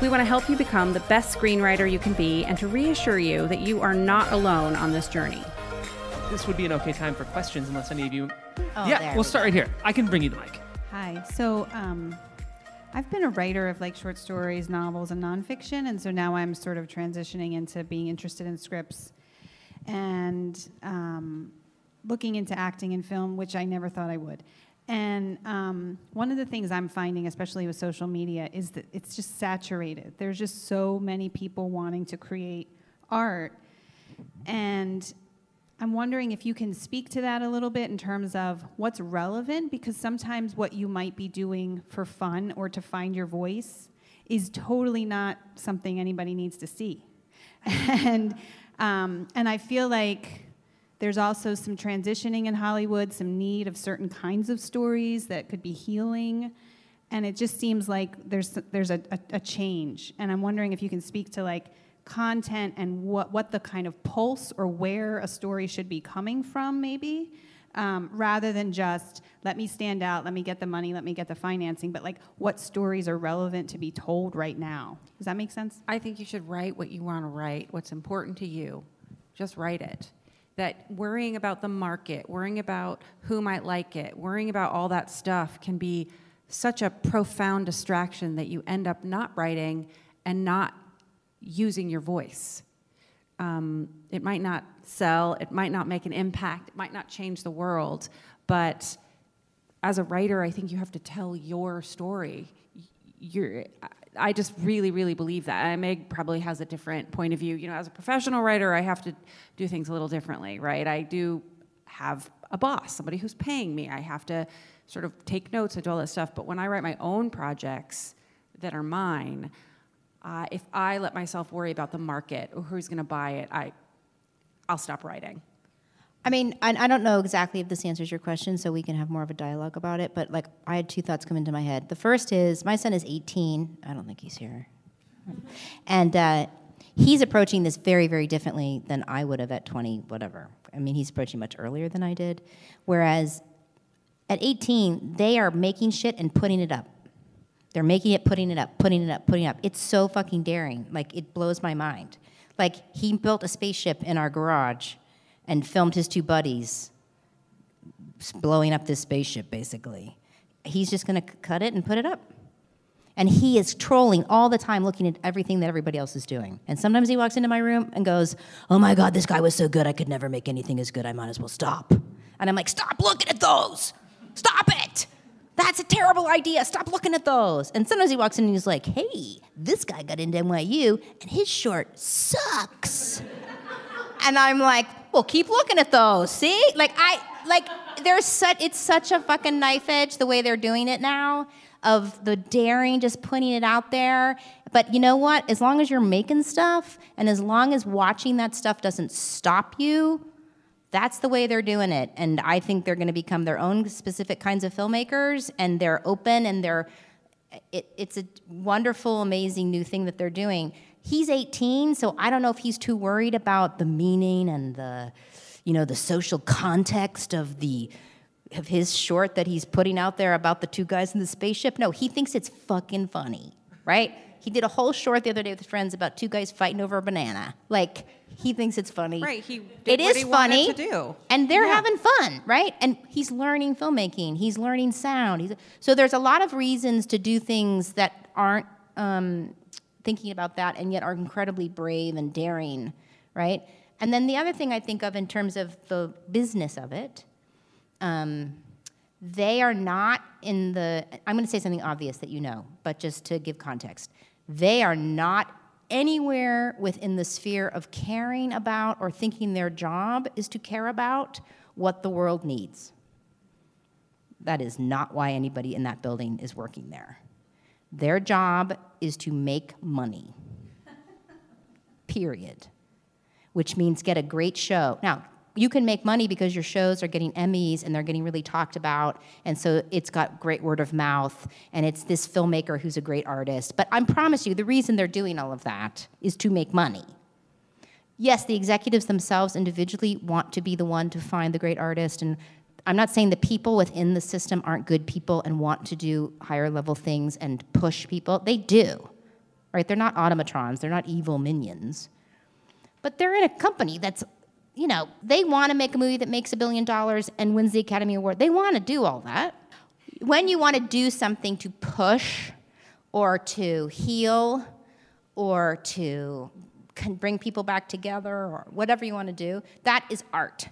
We want to help you become the best screenwriter you can be and to reassure you that you are not alone on this journey. This would be an okay time for questions unless any of you. Oh, yeah, we'll we start right here. I can bring you the mic. Hi. So, um, I've been a writer of like short stories, novels, and nonfiction, and so now I'm sort of transitioning into being interested in scripts and um, looking into acting in film, which I never thought I would. And um, one of the things I'm finding, especially with social media, is that it's just saturated. There's just so many people wanting to create art. And I'm wondering if you can speak to that a little bit in terms of what's relevant, because sometimes what you might be doing for fun or to find your voice is totally not something anybody needs to see. and, um, and I feel like there's also some transitioning in Hollywood, some need of certain kinds of stories that could be healing. And it just seems like there's, there's a, a, a change. And I'm wondering if you can speak to like content and what, what the kind of pulse or where a story should be coming from, maybe, um, rather than just let me stand out, let me get the money, let me get the financing, but like what stories are relevant to be told right now. Does that make sense? I think you should write what you want to write, what's important to you. Just write it. That worrying about the market, worrying about who might like it, worrying about all that stuff can be such a profound distraction that you end up not writing and not using your voice. Um, it might not sell, it might not make an impact, it might not change the world, but as a writer, I think you have to tell your story. You're, I just really, really believe that. And Meg probably has a different point of view. You know, as a professional writer, I have to do things a little differently, right? I do have a boss, somebody who's paying me. I have to sort of take notes and do all that stuff. But when I write my own projects that are mine, uh, if I let myself worry about the market or who's going to buy it, I, I'll stop writing. I mean, I, I don't know exactly if this answers your question, so we can have more of a dialogue about it. But like, I had two thoughts come into my head. The first is my son is 18. I don't think he's here, and uh, he's approaching this very, very differently than I would have at 20, whatever. I mean, he's approaching much earlier than I did. Whereas at 18, they are making shit and putting it up. They're making it, putting it up, putting it up, putting it up. It's so fucking daring. Like, it blows my mind. Like, he built a spaceship in our garage and filmed his two buddies blowing up this spaceship, basically. He's just gonna cut it and put it up. And he is trolling all the time, looking at everything that everybody else is doing. And sometimes he walks into my room and goes, Oh my God, this guy was so good, I could never make anything as good, I might as well stop. And I'm like, Stop looking at those! Stop it! That's a terrible idea. Stop looking at those. And sometimes he walks in and he's like, Hey, this guy got into NYU and his short sucks. And I'm like, Well, keep looking at those. See? Like, I, like, there's such, it's such a fucking knife edge the way they're doing it now of the daring, just putting it out there. But you know what? As long as you're making stuff and as long as watching that stuff doesn't stop you, that's the way they're doing it. And I think they're going to become their own specific kinds of filmmakers and they're open and they're, it, it's a wonderful, amazing new thing that they're doing. He's 18, so I don't know if he's too worried about the meaning and the, you know, the social context of the of his short that he's putting out there about the two guys in the spaceship. No, he thinks it's fucking funny, right? He did a whole short the other day with his friends about two guys fighting over a banana. Like he thinks it's funny. Right, he it is he funny to do. and they're Yeah. having fun, right? And he's learning filmmaking. He's learning sound. He's, so there's a lot of reasons to do things that aren't um, thinking about that and yet are incredibly brave and daring, right? And then the other thing I think of in terms of the business of it um, they are not in the i'm going to say something obvious that you know but just to give context. They are not anywhere within the sphere of caring about or thinking their job is to care about what the world needs. That is not why anybody in that building is working there their job is to make money period which means get a great show. Now, you can make money because your shows are getting Emmys and they're getting really talked about, and so it's got great word of mouth, and it's this filmmaker who's a great artist. But I promise you, the reason they're doing all of that is to make money. Yes, the executives themselves individually want to be the one to find the great artist, and I'm not saying the people within the system aren't good people and want to do higher level things and push people. They do, right? They're not automatrons, they're not evil minions. But they're in a company that's you know, they want to make a movie that makes a billion dollars and wins the Academy Award. They want to do all that. When you want to do something to push or to heal or to bring people back together or whatever you want to do, that is art.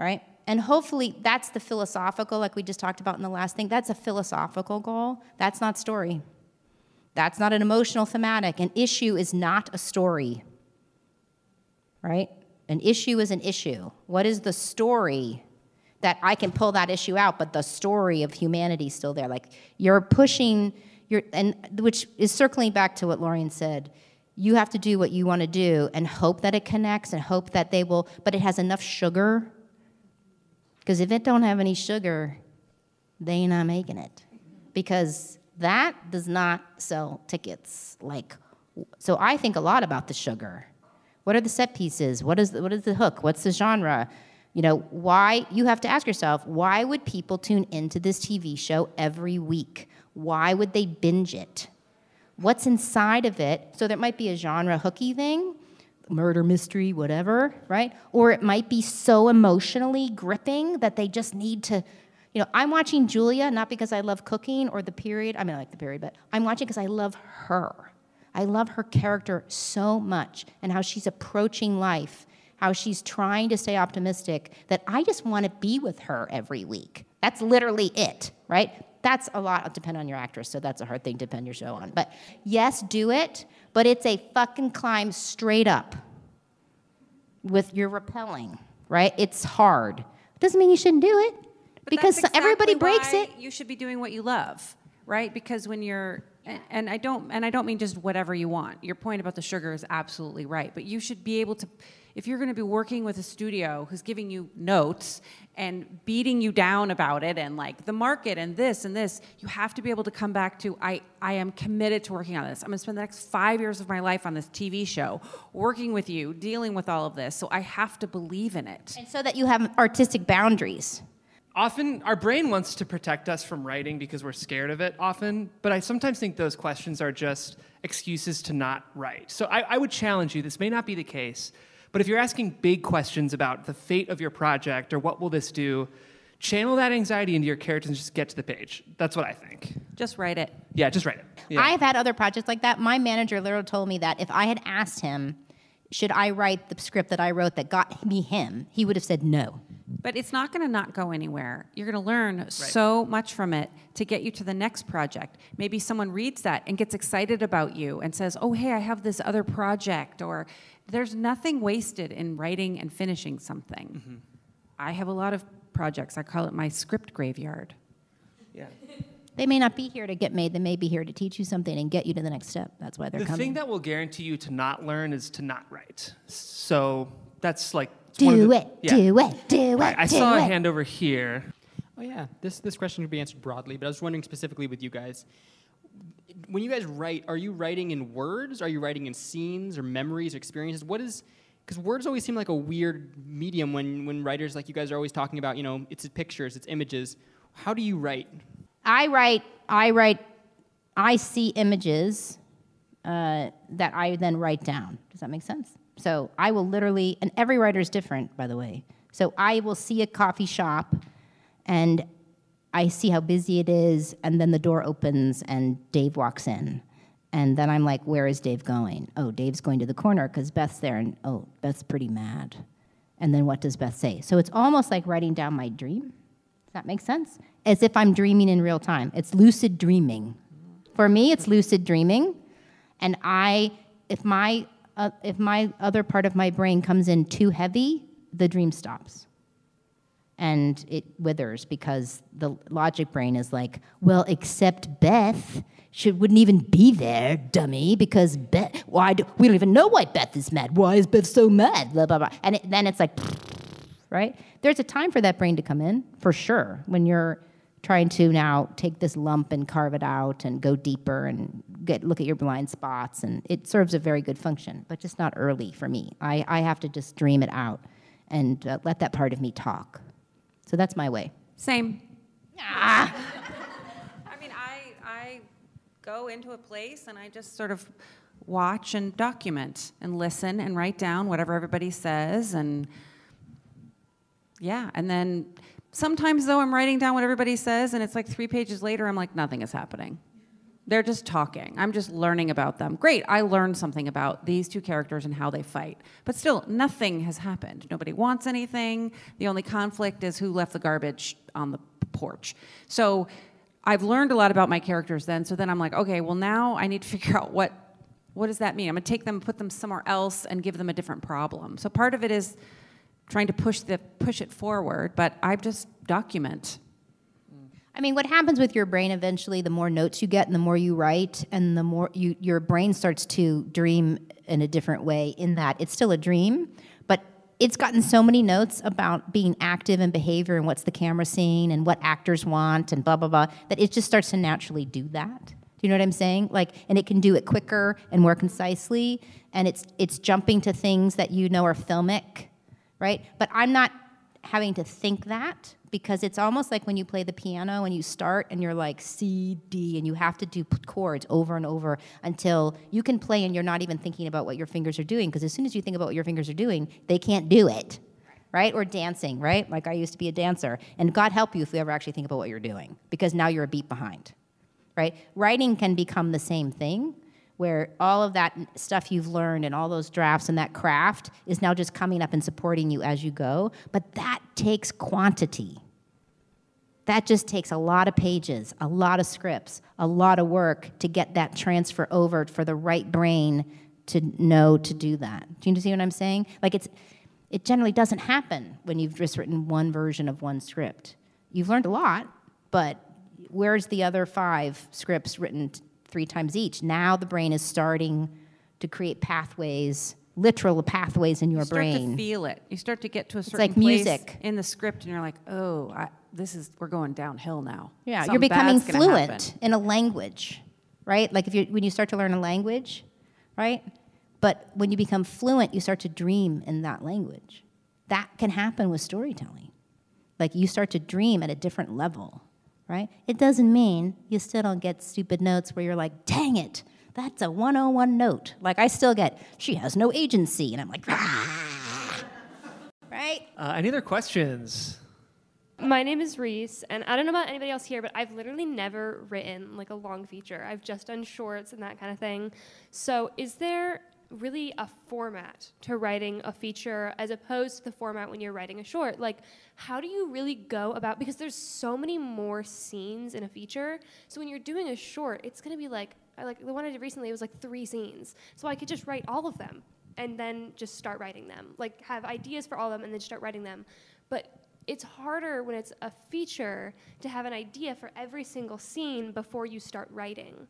Right? And hopefully that's the philosophical, like we just talked about in the last thing, that's a philosophical goal. That's not story. That's not an emotional thematic. An issue is not a story right? An issue is an issue. What is the story that I can pull that issue out, but the story of humanity is still there? Like you're pushing, you're, and which is circling back to what Lorien said. You have to do what you want to do and hope that it connects and hope that they will, but it has enough sugar. Because if it don't have any sugar, they ain't not making it. Because that does not sell tickets. Like, so I think a lot about the sugar what are the set pieces? What is the, what is the hook? What's the genre? You know, why you have to ask yourself, why would people tune into this TV show every week? Why would they binge it? What's inside of it? So there might be a genre hooky thing, murder mystery, whatever, right? Or it might be so emotionally gripping that they just need to you know, I'm watching Julia not because I love cooking or the period. I mean, I like the period, but I'm watching because I love her. I love her character so much and how she's approaching life, how she's trying to stay optimistic, that I just want to be with her every week. That's literally it, right? That's a lot, depend on your actress, so that's a hard thing to depend your show on. But yes, do it, but it's a fucking climb straight up with your repelling, right? It's hard. Doesn't mean you shouldn't do it But because that's everybody breaks it. You should be doing what you love, right? Because when you're and I don't and I don't mean just whatever you want. Your point about the sugar is absolutely right, but you should be able to if you're going to be working with a studio who's giving you notes and beating you down about it and like the market and this and this, you have to be able to come back to I I am committed to working on this. I'm going to spend the next 5 years of my life on this TV show, working with you, dealing with all of this. So I have to believe in it. And so that you have artistic boundaries. Often, our brain wants to protect us from writing because we're scared of it often, but I sometimes think those questions are just excuses to not write. So I, I would challenge you, this may not be the case, but if you're asking big questions about the fate of your project or what will this do, channel that anxiety into your characters and just get to the page. That's what I think. Just write it. Yeah, just write it. Yeah. I've had other projects like that. My manager literally told me that if I had asked him, should I write the script that I wrote that got me him, he would have said no. But it's not going to not go anywhere. You're going to learn so much from it to get you to the next project. Maybe someone reads that and gets excited about you and says, "Oh, hey, I have this other project." Or there's nothing wasted in writing and finishing something. Mm-hmm. I have a lot of projects. I call it my script graveyard. yeah. They may not be here to get made. They may be here to teach you something and get you to the next step. That's why they're The coming. thing that will guarantee you to not learn is to not write. So that's like it's one of do the- it, yeah. do it, do it. I, I do saw a hand over here. Oh yeah, this this question could be answered broadly, but I was wondering specifically with you guys. When you guys write, are you writing in words? Are you writing in scenes or memories or experiences? What is because words always seem like a weird medium when when writers like you guys are always talking about, you know, it's pictures, it's images. How do you write? I write, I write, I see images uh, that I then write down. Does that make sense? So I will literally, and every writer is different, by the way. So I will see a coffee shop and I see how busy it is, and then the door opens and Dave walks in. And then I'm like, where is Dave going? Oh, Dave's going to the corner because Beth's there, and oh, Beth's pretty mad. And then what does Beth say? So it's almost like writing down my dream. Does that make sense? As if I'm dreaming in real time. It's lucid dreaming. For me, it's lucid dreaming. And I, if my, uh, if my other part of my brain comes in too heavy, the dream stops. And it withers because the logic brain is like, well, except Beth should wouldn't even be there, dummy, because Beth. Why do we don't even know why Beth is mad? Why is Beth so mad? Blah blah blah. And it, then it's like, right? There's a time for that brain to come in, for sure, when you're trying to now take this lump and carve it out and go deeper and get look at your blind spots and it serves a very good function but just not early for me i, I have to just dream it out and uh, let that part of me talk so that's my way Same. ah, I mean, I, I go into a place and I just sort of watch and document and listen and write down whatever everybody says and yeah, and then sometimes though I'm writing down what everybody says and it's like 3 pages later I'm like nothing is happening. They're just talking. I'm just learning about them. Great, I learned something about these two characters and how they fight. But still, nothing has happened. Nobody wants anything. The only conflict is who left the garbage on the porch. So I've learned a lot about my characters then. So then I'm like, okay, well, now I need to figure out what. What does that mean? I'm gonna take them, put them somewhere else, and give them a different problem. So part of it is trying to push the push it forward, but I just document. I mean, what happens with your brain eventually, the more notes you get and the more you write, and the more you, your brain starts to dream in a different way, in that it's still a dream, but it's gotten so many notes about being active and behavior and what's the camera seeing and what actors want and blah, blah, blah, that it just starts to naturally do that. Do you know what I'm saying? Like, and it can do it quicker and more concisely, and it's, it's jumping to things that you know are filmic, right? But I'm not having to think that because it's almost like when you play the piano and you start and you're like C, D, and you have to do chords over and over until you can play and you're not even thinking about what your fingers are doing. Because as soon as you think about what your fingers are doing, they can't do it, right? Or dancing, right? Like I used to be a dancer. And God help you if you ever actually think about what you're doing because now you're a beat behind, right? Writing can become the same thing where all of that stuff you've learned and all those drafts and that craft is now just coming up and supporting you as you go. But that takes quantity. That just takes a lot of pages, a lot of scripts, a lot of work to get that transfer over for the right brain to know to do that. Do you see what I'm saying? Like it's it generally doesn't happen when you've just written one version of one script. You've learned a lot, but where's the other five scripts written three times each? Now the brain is starting to create pathways, literal pathways in your brain. you start brain. to feel it. You start to get to a certain it's like place music. in the script, and you're like, oh, I, this is we're going downhill now. Yeah, Something you're becoming fluent in a language, right? Like if you when you start to learn a language, right? But when you become fluent, you start to dream in that language. That can happen with storytelling. Like you start to dream at a different level, right? It doesn't mean you still don't get stupid notes where you're like, dang it, that's a 101 note. Like I still get, she has no agency. And I'm like, ah. right? Uh, any other questions? My name is Reese, and I don't know about anybody else here, but I've literally never written like a long feature. I've just done shorts and that kind of thing. So, is there really a format to writing a feature as opposed to the format when you're writing a short? Like, how do you really go about because there's so many more scenes in a feature. So when you're doing a short, it's gonna be like I like the one I did recently. It was like three scenes, so I could just write all of them and then just start writing them. Like have ideas for all of them and then start writing them. But it's harder when it's a feature to have an idea for every single scene before you start writing.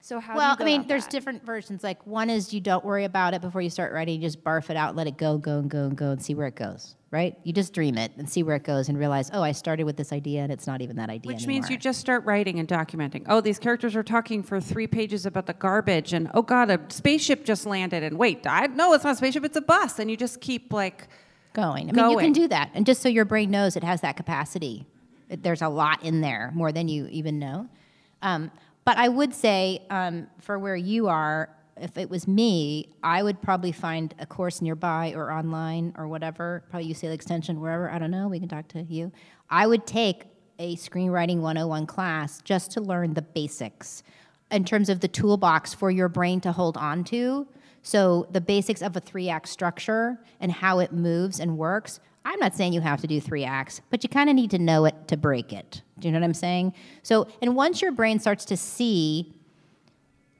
So how well, I mean, there's that? different versions. Like one is you don't worry about it before you start writing. You just barf it out, let it go, go, and go, and go, and see where it goes. Right? You just dream it and see where it goes, and realize, oh, I started with this idea, and it's not even that idea Which means you just start writing and documenting. Oh, these characters are talking for three pages about the garbage, and oh god, a spaceship just landed, and wait, I no, it's not a spaceship, it's a bus, and you just keep like, going. I mean, you can do that, and just so your brain knows it has that capacity. it- There's a lot in there, more than you even know. Um, but I would say, um, for where you are, if it was me, I would probably find a course nearby or online or whatever, probably UCLA Extension, wherever. I don't know. We can talk to you. I would take a screenwriting 101 class just to learn the basics in terms of the toolbox for your brain to hold on to. So, the basics of a three act structure and how it moves and works. I'm not saying you have to do three acts, but you kind of need to know it to break it. Do you know what I'm saying? So, and once your brain starts to see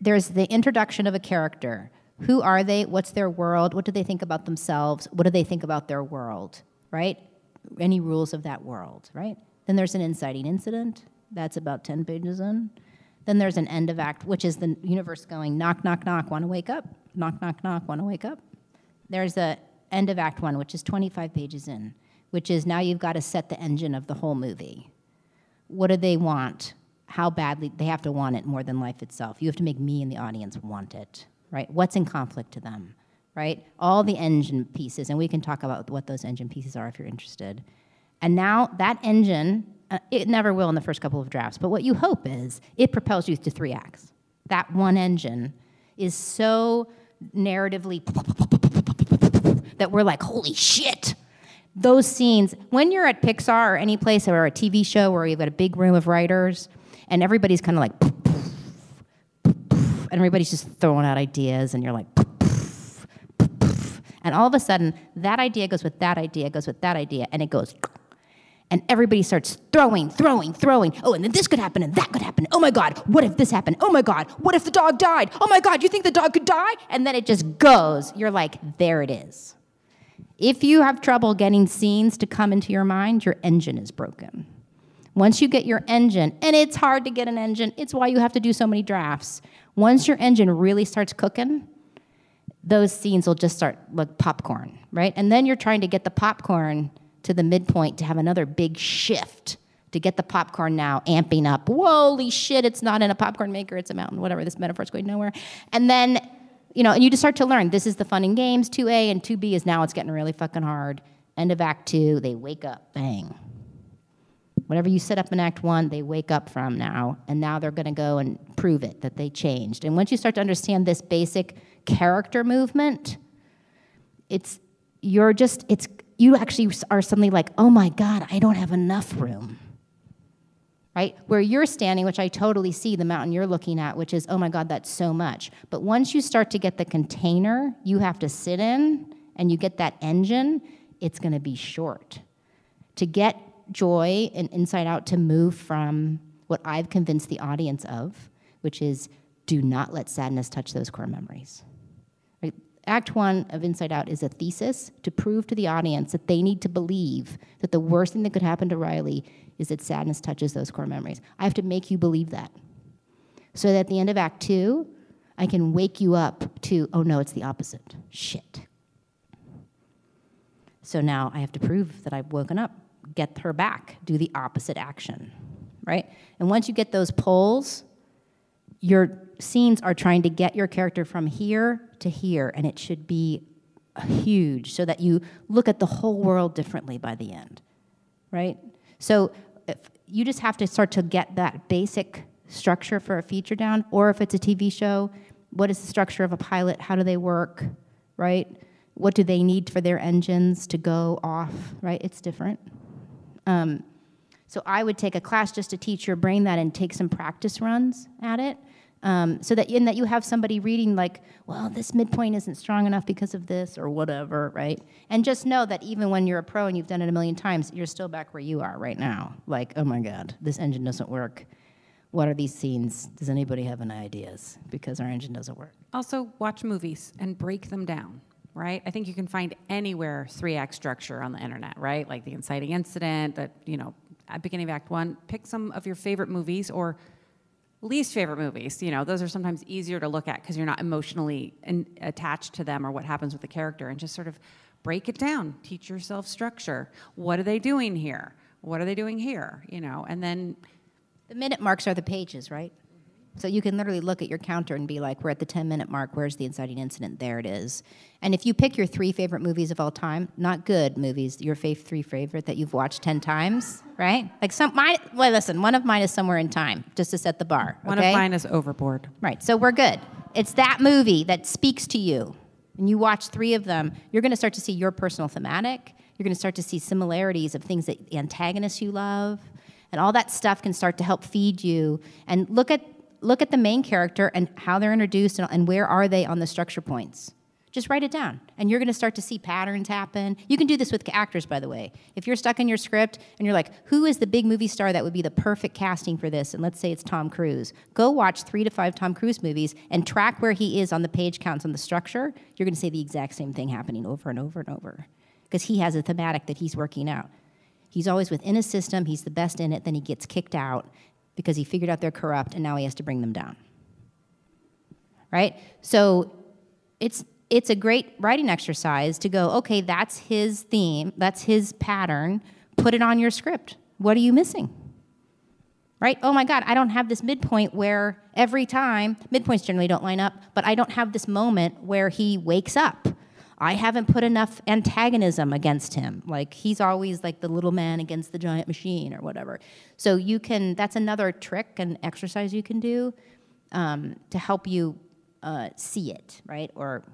there's the introduction of a character. Who are they? What's their world? What do they think about themselves? What do they think about their world? Right? any rules of that world, right? Then there's an inciting incident. That's about 10 pages in. Then there's an end of act, which is the universe going knock, knock, knock, want to wake up? Knock, knock, knock, want to wake up? There's a end of act one, which is 25 pages in, which is now you've got to set the engine of the whole movie. What do they want? How badly they have to want it more than life itself. You have to make me and the audience want it, right? What's in conflict to them, right? All the engine pieces, and we can talk about what those engine pieces are if you're interested. And now that engine, uh, it never will in the first couple of drafts, but what you hope is it propels you to three acts. That one engine is so narratively that we're like, holy shit. Those scenes, when you're at Pixar or any place or a TV show where you've got a big room of writers and everybody's kind of like, poof, poof, poof, and everybody's just throwing out ideas and you're like, and all of a sudden that idea goes with that idea, goes with that idea, and it goes and everybody starts throwing, throwing, throwing. Oh, and then this could happen, and that could happen. Oh my God, what if this happened? Oh my God, what if the dog died? Oh my God, you think the dog could die? And then it just goes. You're like, there it is. If you have trouble getting scenes to come into your mind, your engine is broken. Once you get your engine, and it's hard to get an engine, it's why you have to do so many drafts. Once your engine really starts cooking, those scenes will just start like popcorn, right? And then you're trying to get the popcorn to the midpoint to have another big shift to get the popcorn now amping up. Holy shit, it's not in a popcorn maker, it's a mountain, whatever. This metaphor's going nowhere. And then, you know, and you just start to learn this is the fun and games. 2A and 2B is now it's getting really fucking hard. End of Act Two, they wake up, bang. Whatever you set up in Act One, they wake up from now, and now they're gonna go and prove it that they changed. And once you start to understand this basic character movement, it's you're just it's you actually are suddenly like, oh my God, I don't have enough room. Right? Where you're standing, which I totally see the mountain you're looking at, which is, oh my God, that's so much. But once you start to get the container you have to sit in and you get that engine, it's going to be short. To get joy and inside out to move from what I've convinced the audience of, which is do not let sadness touch those core memories. Act one of Inside Out is a thesis to prove to the audience that they need to believe that the worst thing that could happen to Riley is that sadness touches those core memories. I have to make you believe that. So that at the end of Act two, I can wake you up to, oh no, it's the opposite. Shit. So now I have to prove that I've woken up, get her back, do the opposite action, right? And once you get those poles, your scenes are trying to get your character from here to here, and it should be huge so that you look at the whole world differently by the end, right? So you just have to start to get that basic structure for a feature down, or if it's a TV show, what is the structure of a pilot? How do they work, right? What do they need for their engines to go off, right? It's different. Um, so I would take a class just to teach your brain that and take some practice runs at it. Um, so that in that you have somebody reading like, well, this midpoint isn't strong enough because of this or whatever, right? And just know that even when you're a pro and you've done it a million times, you're still back where you are right now. Like, oh my God, this engine doesn't work. What are these scenes? Does anybody have any ideas? Because our engine doesn't work. Also, watch movies and break them down, right? I think you can find anywhere three act structure on the internet, right? Like the inciting incident, that, you know, at beginning of Act One. Pick some of your favorite movies or least favorite movies. You know, those are sometimes easier to look at because you're not emotionally in, attached to them or what happens with the character, and just sort of break it down. Teach yourself structure. What are they doing here? What are they doing here? You know, and then the minute marks are the pages, right? So you can literally look at your counter and be like, we're at the 10 minute mark, where's the inciting incident? There it is. And if you pick your three favorite movies of all time, not good movies, your fav- three favorite that you've watched 10 times, right? Like some, mine, well, listen, one of mine is Somewhere in Time, just to set the bar. one of mine is Overboard. Right, so we're good. It's that movie that speaks to you. And you watch three of them, you're gonna start to see your personal thematic. You're gonna start to see similarities of things that antagonists you love. And all that stuff can start to help feed you. And look at look at the main character and how they're introduced and, and where are they on the structure points. Just write it down, and you're going to start to see patterns happen. You can do this with actors, by the way. If you're stuck in your script and you're like, who is the big movie star that would be the perfect casting for this? And let's say it's Tom Cruise. Go watch three to five Tom Cruise movies and track where he is on the page counts on the structure. You're going to see the exact same thing happening over and over and over because he has a thematic that he's working out. He's always within a system. He's the best in it. Then he gets kicked out because he figured out they're corrupt, and now he has to bring them down. Right? So it's it's a great writing exercise to go, okay, that's his theme, that's his pattern. Put it on your script. What are you missing? Right? Oh my God, I don't have this midpoint where every time, midpoints generally don't line up, but I don't have this moment where he wakes up. I haven't put enough antagonism against him. Like he's always like the little man against the giant machine or whatever. So you can, that's another trick and exercise you can do um, to help you uh, see it, right? Or,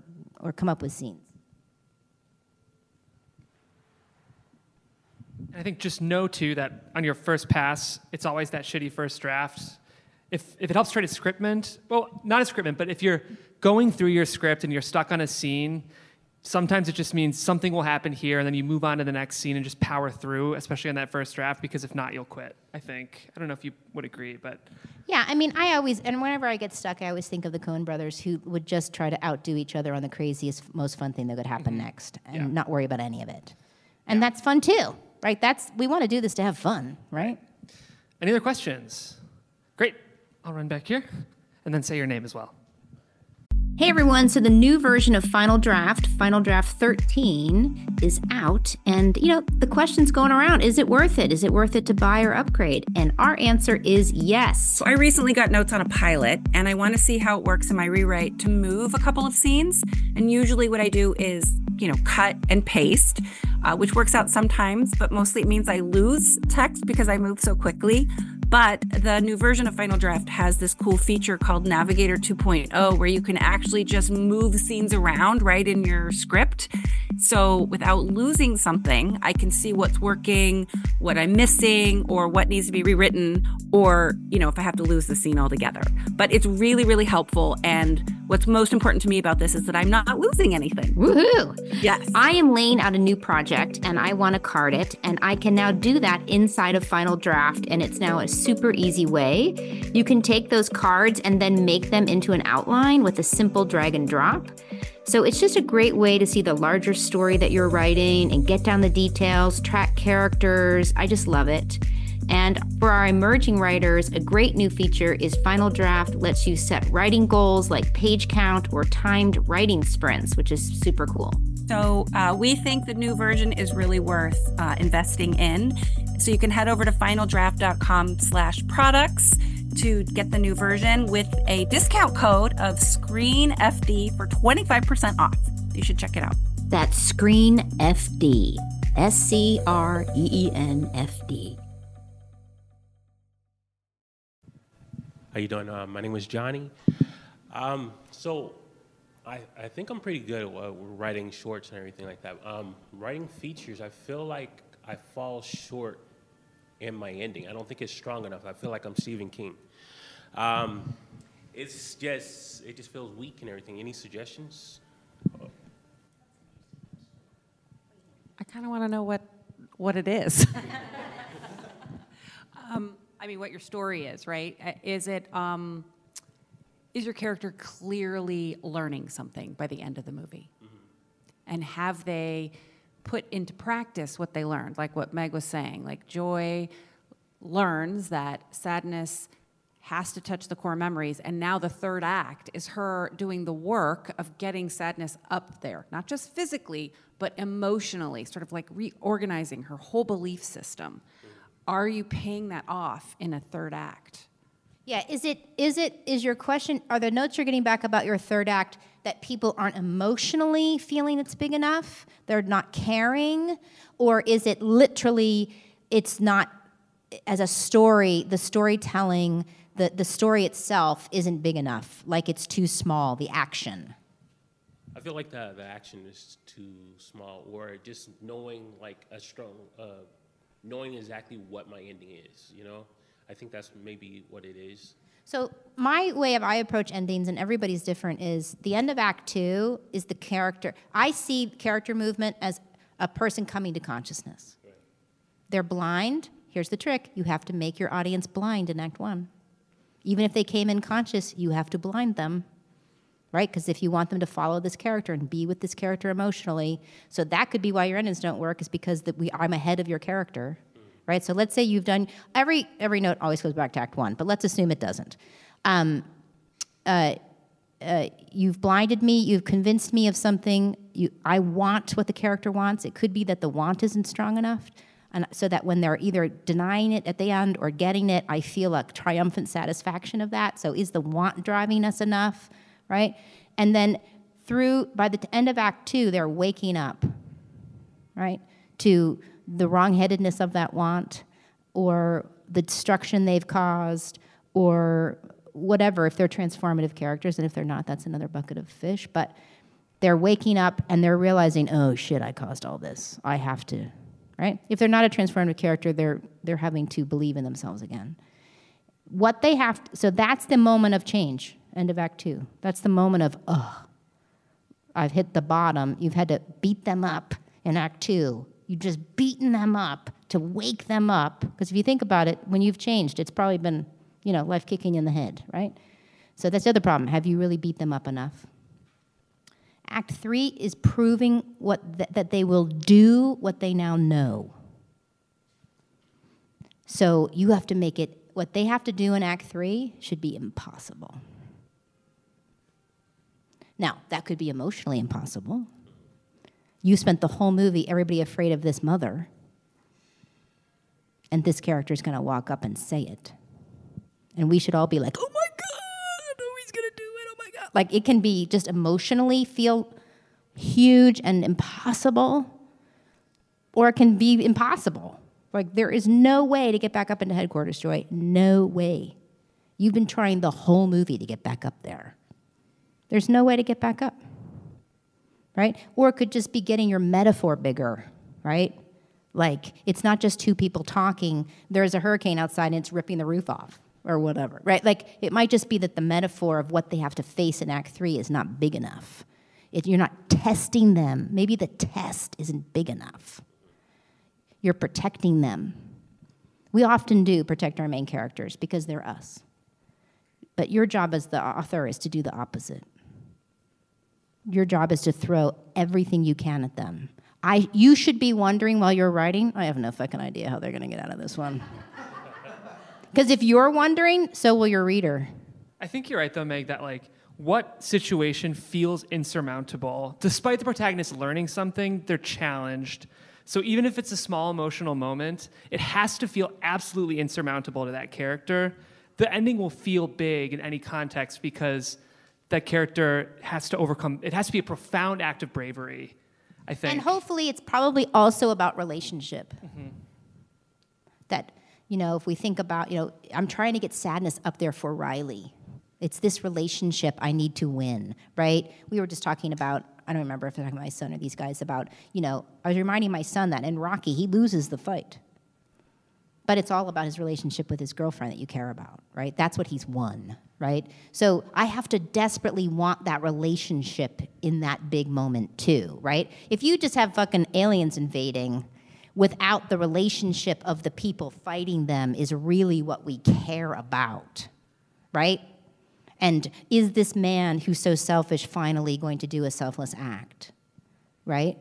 or come up with scenes. I think just know too that on your first pass, it's always that shitty first draft. If, if it helps try to scriptment, well, not a scriptment, but if you're going through your script and you're stuck on a scene, sometimes it just means something will happen here and then you move on to the next scene and just power through, especially on that first draft, because if not, you'll quit, I think. I don't know if you would agree, but Yeah, I mean, I always, and whenever I get stuck, I always think of the Coen brothers who would just try to outdo each other on the craziest, most fun thing that could happen mm-hmm. next and Yeah. not worry about any of it. And that's fun too, right? That's, we want to do this to have fun, right? any other questions? Great. I'll run back here and then say your name as well. Hey everyone, so the new version of Final Draft, Final Draft 13, is out. And, you know, the question's going around is it worth it? Is it worth it to buy or upgrade? And our answer is yes. So I recently got notes on a pilot and I want to see how it works in my rewrite to move a couple of scenes. And usually what I do is, you know, cut and paste, uh, which works out sometimes, but mostly it means I lose text because I move so quickly. But the new version of Final Draft has this cool feature called Navigator 2.0 where you can actually just move scenes around right in your script. So without losing something, I can see what's working, what I'm missing, or what needs to be rewritten, or, you know, if I have to lose the scene altogether. But it's really, really helpful. And what's most important to me about this is that I'm not losing anything. Woohoo! Yes. I am laying out a new project and I want to card it, and I can now do that inside of Final Draft, and it's now a super easy way. You can take those cards and then make them into an outline with a simple drag and drop. So it's just a great way to see the larger story that you're writing and get down the details, track characters. I just love it. And for our emerging writers, a great new feature is Final Draft lets you set writing goals like page count or timed writing sprints, which is super cool. So uh, we think the new version is really worth uh, investing in. So you can head over to finaldraft.com slash products to get the new version with a discount code of SCREENFD for 25% off. You should check it out. That's Screen FD. S C R E E N F D. How you doing? Uh, my name is Johnny. Um, so, I, I think I'm pretty good at uh, writing shorts and everything like that. Um, writing features, I feel like I fall short in my ending. I don't think it's strong enough. I feel like I'm Stephen King. Um, it's just it just feels weak and everything. Any suggestions? I kind of want to know what what it is. um, I mean, what your story is, right? Uh, Is it um, is your character clearly learning something by the end of the movie, mm-hmm. and have they put into practice what they learned? Like what Meg was saying, like Joy learns that sadness has to touch the core memories. And now the third act is her doing the work of getting sadness up there, not just physically, but emotionally, sort of like reorganizing her whole belief system. Mm-hmm. Are you paying that off in a third act? Yeah, is it is it is your question are the notes you're getting back about your third act that people aren't emotionally feeling it's big enough? They're not caring or is it literally it's not as a story, the storytelling, the the story itself isn't big enough, like it's too small, the action. I feel like the the action is too small, or just knowing like a strong, uh, knowing exactly what my ending is. You know, I think that's maybe what it is. So my way of I approach endings, and everybody's different, is the end of Act Two is the character. I see character movement as a person coming to consciousness. They're blind. Here's the trick: you have to make your audience blind in Act One. Even if they came in conscious, you have to blind them. right? Because if you want them to follow this character and be with this character emotionally, so that could be why your endings don't work, is because that we I'm ahead of your character, right? So let's say you've done every every note always goes back to Act One, but let's assume it doesn't. Um, uh, uh, you've blinded me. You've convinced me of something. You, I want what the character wants. It could be that the want isn't strong enough, and so that when they're either denying it at the end or getting it, I feel a triumphant satisfaction of that. So is the want driving us enough, right? And then through by the end of Act Two, they're waking up, right, to the wrongheadedness of that want, or the destruction they've caused, or whatever, if they're transformative characters, and if they're not, that's another bucket of fish. But they're waking up and they're realizing, oh shit, I caused all this. I have to, right? If they're not a transformative character, they're they're having to believe in themselves again. What they have, to, so that's the moment of change. End of Act Two. That's the moment of, oh, I've hit the bottom. You've had to beat them up in Act Two. You've just beaten them up to wake them up. Because if you think about it, when you've changed, it's probably been you know, life kicking in the head, right? So that's the other problem. Have you really beat them up enough? Act three is proving what th- that they will do what they now know. So you have to make it what they have to do in Act three should be impossible. Now, that could be emotionally impossible. You spent the whole movie, everybody afraid of this mother, and this character is going to walk up and say it. And we should all be like, oh my God, oh, he's going to do it, oh my God. Like it can be just emotionally feel huge and impossible, or it can be impossible. Like there is no way to get back up into headquarters, Joy. No way. You've been trying the whole movie to get back up there. There's no way to get back up. Right? Or it could just be getting your metaphor bigger, right? Like it's not just two people talking, there's a hurricane outside and it's ripping the roof off or whatever, right? Like it might just be that the metaphor of what they have to face in Act Three is not big enough. If you're not testing them, maybe the test isn't big enough. You're protecting them. We often do protect our main characters because they're us. But your job as the author is to do the opposite. Your job is to throw everything you can at them. I, you should be wondering while you're writing, I have no fucking idea how they're going to get out of this one. Because if you're wondering, so will your reader. I think you're right, though, Meg, that like what situation feels insurmountable? Despite the protagonist learning something, they're challenged. So even if it's a small emotional moment, it has to feel absolutely insurmountable to that character. The ending will feel big in any context because that character has to overcome, it has to be a profound act of bravery, I think. And hopefully, it's probably also about relationship. Mm-hmm. That you know, if we think about, you know, I'm trying to get sadness up there for Riley. It's this relationship I need to win, right? We were just talking about, I don't remember if I'm talking about my son or these guys about, you know, I was reminding my son that in Rocky, he loses the fight. But it's all about his relationship with his girlfriend that you care about, right? That's what he's won, right? So I have to desperately want that relationship in that big moment too, right? If you just have fucking aliens invading, without the relationship of the people fighting them is really what we care about, right? And is this man who's so selfish finally going to do a selfless act, right?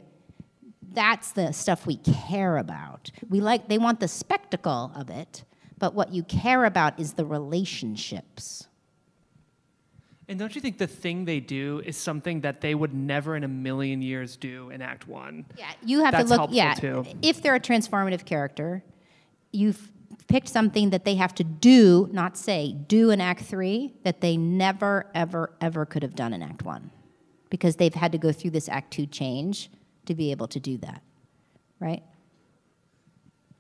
That's the stuff we care about. We like, they want the spectacle of it, but what you care about is the relationships. And don't you think the thing they do is something that they would never in a million years do in Act One? Yeah, you have That's to look. Yeah, too. if they're a transformative character, you've picked something that they have to do, not say, do in Act Three that they never, ever, ever could have done in Act One, because they've had to go through this Act Two change to be able to do that, right?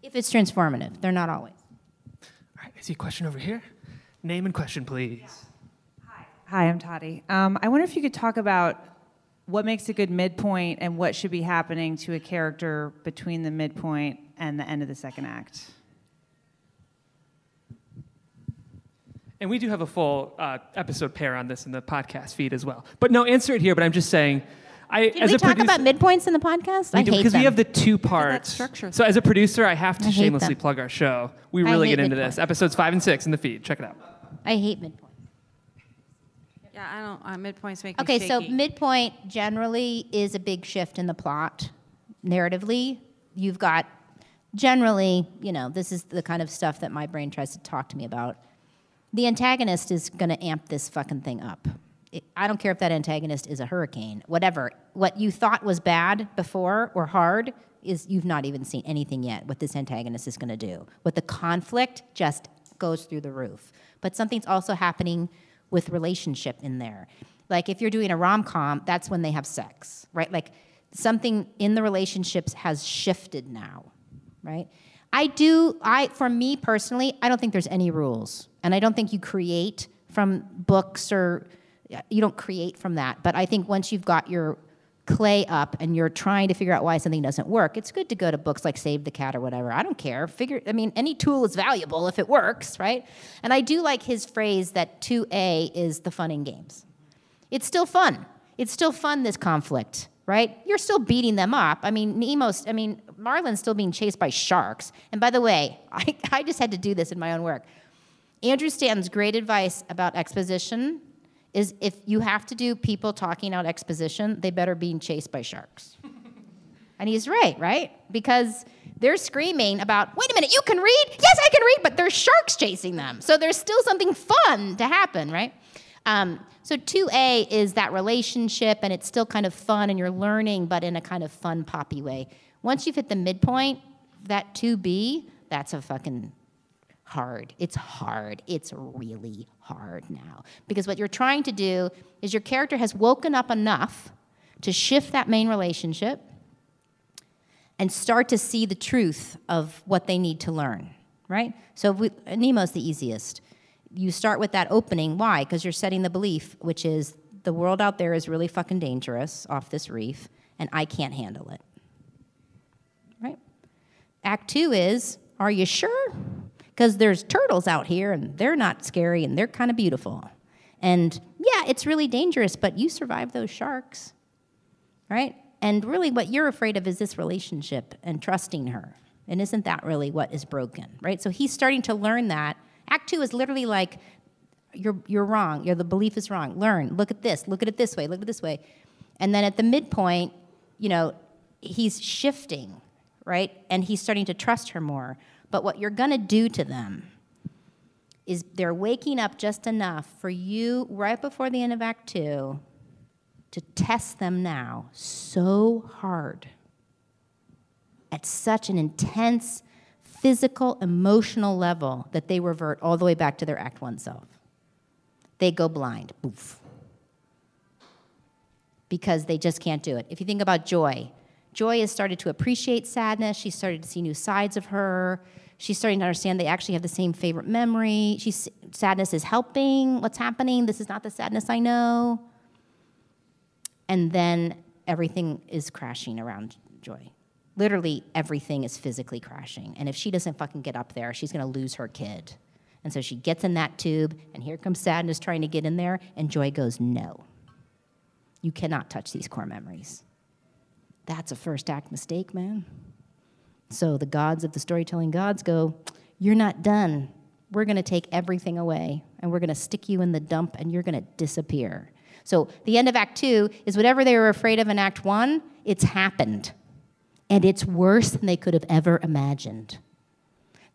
If it's transformative, they're not always. All right, I see a question over here. Name and question, please. Hi, I'm Toddy. Um, I wonder if you could talk about what makes a good midpoint and what should be happening to a character between the midpoint and the end of the second act. And we do have a full uh, episode pair on this in the podcast feed as well. But no, answer it here. But I'm just saying, I Did as we a talk producer, about midpoints in the podcast? we I do, hate because them. we have the two parts. structure. So as a producer, I have to I shamelessly them. plug our show. We really hate get into midpoints. this. Episodes five and six in the feed. Check it out. I hate midpoints. Yeah, I don't, uh, midpoints make me Okay, so midpoint generally is a big shift in the plot narratively. You've got generally, you know, this is the kind of stuff that my brain tries to talk to me about. The antagonist is going to amp this fucking thing up. It, I don't care if that antagonist is a hurricane, whatever. What you thought was bad before or hard is you've not even seen anything yet what this antagonist is going to do. What the conflict just goes through the roof. But something's also happening with relationship in there. Like if you're doing a rom com, that's when they have sex, right? Like something in the relationships has shifted now, right? I do, I, for me personally, I don't think there's any rules. And I don't think you create from books or you don't create from that. But I think once you've got your clay up and you're trying to figure out why something doesn't work, it's good to go to books like Save the Cat or whatever. I don't care. Figure I mean any tool is valuable if it works, right? And I do like his phrase that 2A is the fun in games. It's still fun. It's still fun this conflict, right? You're still beating them up. I mean, Nemo's I mean, Marlin's still being chased by sharks. And by the way, I, I just had to do this in my own work. Andrew Stanton's great advice about exposition is if you have to do people talking out exposition, they better be chased by sharks. and he's right, right? Because they're screaming about, wait a minute, you can read? Yes, I can read, but there's sharks chasing them. So there's still something fun to happen, right? Um, so 2A is that relationship, and it's still kind of fun, and you're learning, but in a kind of fun, poppy way. Once you've hit the midpoint, that 2B, that's a fucking hard. It's hard. It's really hard now. Because what you're trying to do is your character has woken up enough to shift that main relationship and start to see the truth of what they need to learn, right? So we, Nemo's the easiest. You start with that opening. Why? Because you're setting the belief, which is the world out there is really fucking dangerous off this reef, and I can't handle it. Right? Act two is, are you sure? Because there's turtles out here, and they're not scary, and they're kind of beautiful. And yeah, it's really dangerous, but you survive those sharks, right? And really, what you're afraid of is this relationship and trusting her. And isn't that really what is broken, right? So he's starting to learn that. Act two is literally like, you're, you're wrong. You're, the belief is wrong. Learn. Look at this. Look at it this way. Look at it this way. And then at the midpoint, you know, he's shifting, right? And he's starting to trust her more. But what you're going to do to them is they're waking up just enough for you right before the end of Act Two to test them now so hard at such an intense physical, emotional level that they revert all the way back to their Act One self. They go blind. Boof. Because they just can't do it. If you think about joy, Joy has started to appreciate sadness. She's started to see new sides of her. She's starting to understand they actually have the same favorite memory. She's, sadness is helping what's happening. This is not the sadness I know. And then everything is crashing around Joy. Literally, everything is physically crashing. And if she doesn't fucking get up there, she's gonna lose her kid. And so she gets in that tube, and here comes sadness trying to get in there, and Joy goes, No. You cannot touch these core memories. That's a first act mistake, man. So the gods of the storytelling gods go, You're not done. We're going to take everything away and we're going to stick you in the dump and you're going to disappear. So the end of Act Two is whatever they were afraid of in Act One, it's happened. And it's worse than they could have ever imagined.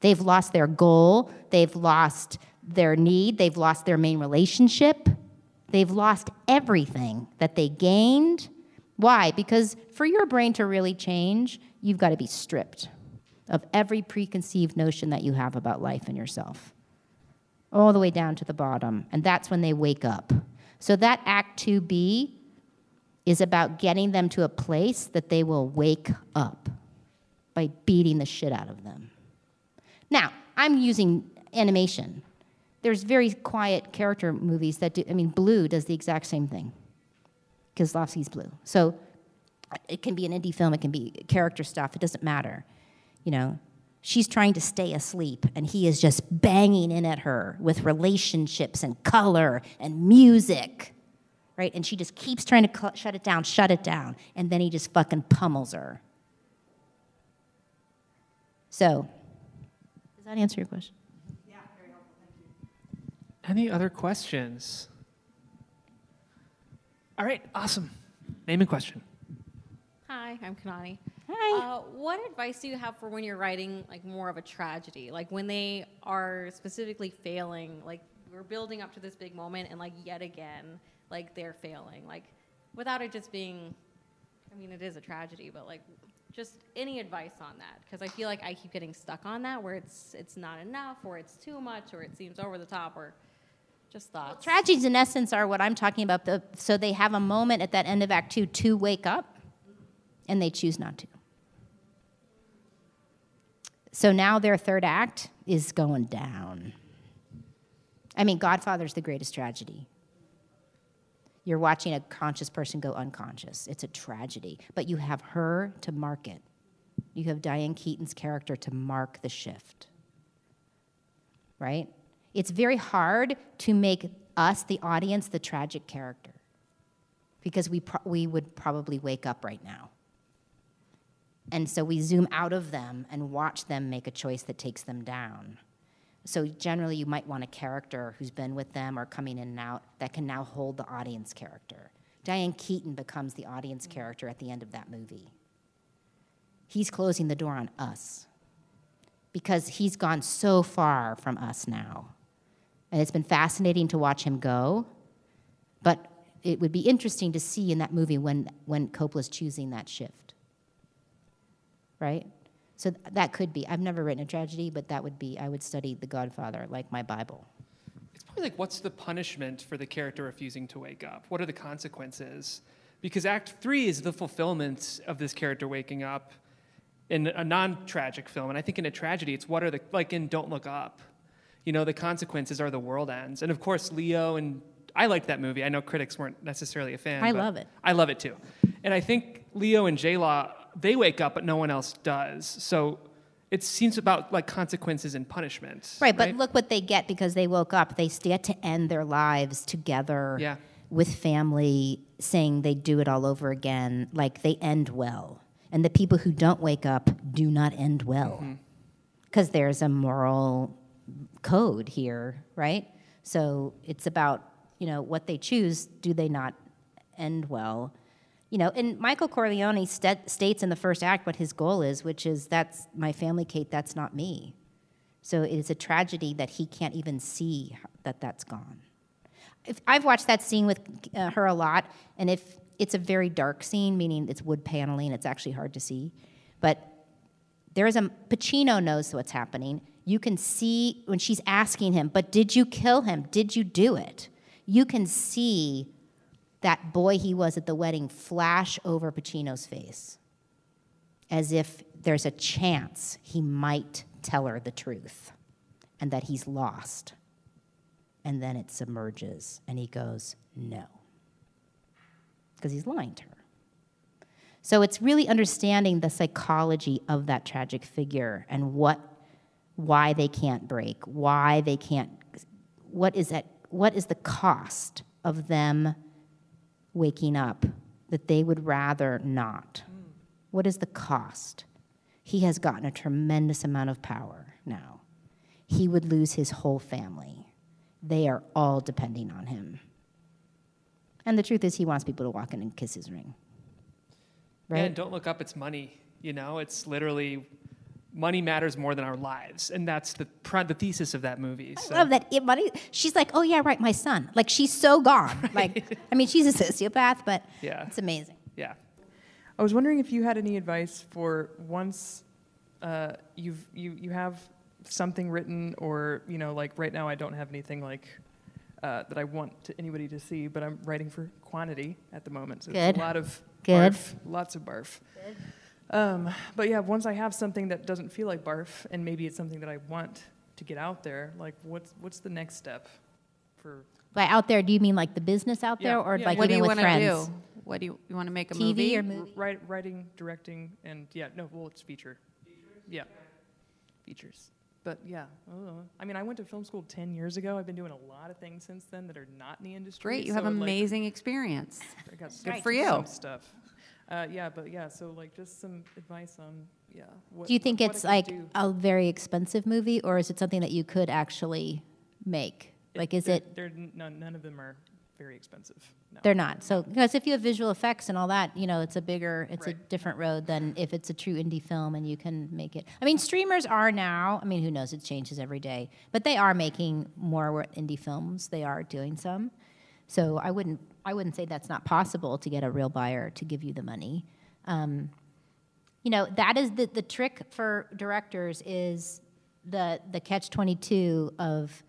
They've lost their goal, they've lost their need, they've lost their main relationship, they've lost everything that they gained why? Because for your brain to really change, you've got to be stripped of every preconceived notion that you have about life and yourself, all the way down to the bottom. And that's when they wake up. So that Act 2B is about getting them to a place that they will wake up by beating the shit out of them. Now, I'm using animation. There's very quiet character movies that do, I mean, Blue does the exact same thing. Kieślowski's Blue. So it can be an indie film, it can be character stuff, it doesn't matter. You know, she's trying to stay asleep and he is just banging in at her with relationships and color and music. Right? And she just keeps trying to cl- shut it down, shut it down. And then he just fucking pummels her. So, does that answer your question? Yeah. Any other questions? All right, awesome. Name and question. Hi, I'm Kanani. Hi. Uh, what advice do you have for when you're writing like more of a tragedy, like when they are specifically failing, like we're building up to this big moment, and like yet again, like they're failing, like without it just being, I mean, it is a tragedy, but like just any advice on that because I feel like I keep getting stuck on that where it's it's not enough, or it's too much, or it seems over the top, or just thoughts. Tragedies, in essence, are what I'm talking about. The, so they have a moment at that end of Act Two to wake up, and they choose not to. So now their third act is going down. I mean, Godfather's the greatest tragedy. You're watching a conscious person go unconscious. It's a tragedy. But you have her to mark it. You have Diane Keaton's character to mark the shift. Right? It's very hard to make us, the audience, the tragic character. Because we, pro- we would probably wake up right now. And so we zoom out of them and watch them make a choice that takes them down. So generally, you might want a character who's been with them or coming in and out that can now hold the audience character. Diane Keaton becomes the audience character at the end of that movie. He's closing the door on us because he's gone so far from us now. And it's been fascinating to watch him go, but it would be interesting to see in that movie when, when Coppola's choosing that shift. Right? So that could be. I've never written a tragedy, but that would be, I would study The Godfather like my Bible. It's probably like, what's the punishment for the character refusing to wake up? What are the consequences? Because Act Three is the fulfillment of this character waking up in a non-tragic film, and I think in a tragedy, it's what are the like in Don't Look Up. You know, the consequences are the world ends, and of course, Leo and I liked that movie. I know critics weren't necessarily a fan. I love it. I love it too, and I think Leo and J Law they wake up, but no one else does. So it seems about like consequences and punishment. Right, but look what they get because they woke up. They get to end their lives together Yeah. with family, saying they do it all over again. Like they end well. And the people who don't wake up do not end well. Mm-hmm. Because there's a moral code here, right? So it's about, you know, what they choose, do they not end well? You know, and Michael Corleone st- states in the first act what his goal is, which is that's my family, Kate, that's not me. So it is a tragedy that he can't even see that that's gone. If, I've watched that scene with uh, her a lot, and if it's a very dark scene, meaning it's wood paneling, it's actually hard to see. But there is a Pacino knows what's happening. You can see when she's asking him, "But did you kill him? Did you do it?" You can see that boy he was at the wedding flash over Pacino's face, as if there's a chance he might tell her the truth, and that he's lost. And then it submerges, and he goes, "No," because he's lying to her. So it's really understanding the psychology of that tragic figure and what, why they can't break, why they can't, what is that, what is the cost of them waking up that they would rather not? What is the cost? He has gotten a tremendous amount of power now. He would lose his whole family. They are all depending on him. And the truth is, he wants people to walk in and kiss his ring. Yeah, and don't look up. It's money. You know, it's literally money matters more than our lives, and that's the pri- the thesis of that movie. So. I love that. It, money, she's like, oh yeah, right, my son. Like she's so gone. Like, I mean, she's a sociopath, but Yeah. it's amazing. Yeah. I was wondering if you had any advice for once uh, you've you you have something written, or you know, like right now I don't have anything like uh, that I want to, anybody to see, but I'm writing for quantity at the moment, so Good. it's a lot of Good. barf, lots of barf. Um, but yeah, once I have something that doesn't feel like barf, and maybe it's something that I want to get out there, like what's what's the next step for By out there, do you mean like the business out Yeah, there, or yeah, like what do even you with want to friends? do? What do you, you want to make a TV movie? or movie? Write, writing, directing, and yeah, no, well, it's feature. Yeah, features. But yeah, uh, I mean, I went to film school ten years ago. I've been doing a lot of things since then that are not in the industry. Great, you so, have like, amazing experience. I got Good some- for you. Some stuff. Uh, yeah, but yeah, so like just some advice on yeah. What, Do you think it's like do. a very expensive movie, or is it something that you could actually make? Like, is They're- it? They're none, none of them are very expensive now. They're not. So, because if you have visual effects and all that, you know, it's a bigger, it's a different road than if it's a true indie film and you can make it. I mean, streamers are now, I mean, who knows, it changes every day, but they are making more indie films. They are doing some. So I wouldn't, I wouldn't say that's not possible to get a real buyer to give you the money. Um, you know, that is the, the trick for directors is the, the catch 22 of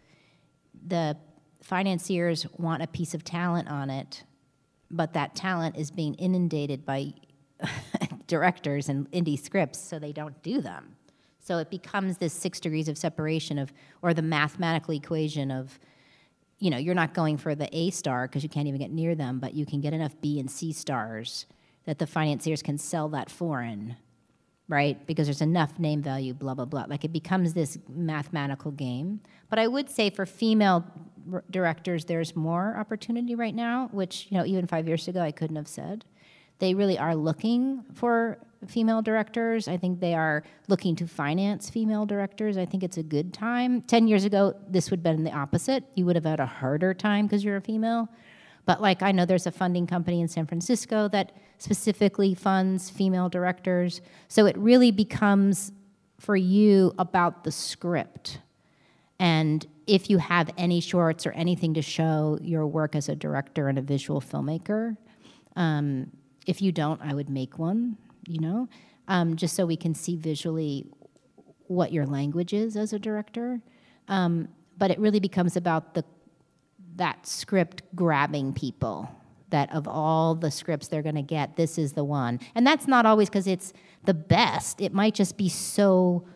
the financiers want a piece of talent on it, but that talent is being inundated by directors and indie scripts, so they don't do them. So it becomes this six degrees of separation of, or the mathematical equation of, you know, you're not going for the A star because you can't even get near them, but you can get enough B and C stars that the financiers can sell that foreign, right? Because there's enough name value, blah, blah, blah. Like it becomes this mathematical game. But I would say for female directors, there's more opportunity right now, which, you know, even five years ago I couldn't have said. They really are looking for female directors. I think they are looking to finance female directors. I think it's a good time. 10 years ago, this would have been the opposite. You would have had a harder time because you're a female. But like I know there's a funding company in San Francisco that specifically funds female directors. So it really becomes for you about the script. And if you have any shorts or anything to show your work as a director and a visual filmmaker, um, if you don't, I would make one, you know, um, just so we can see visually what your language is as a director. Um, but it really becomes about the that script grabbing people. That of all the scripts they're going to get, this is the one. And that's not always because it's the best. It might just be so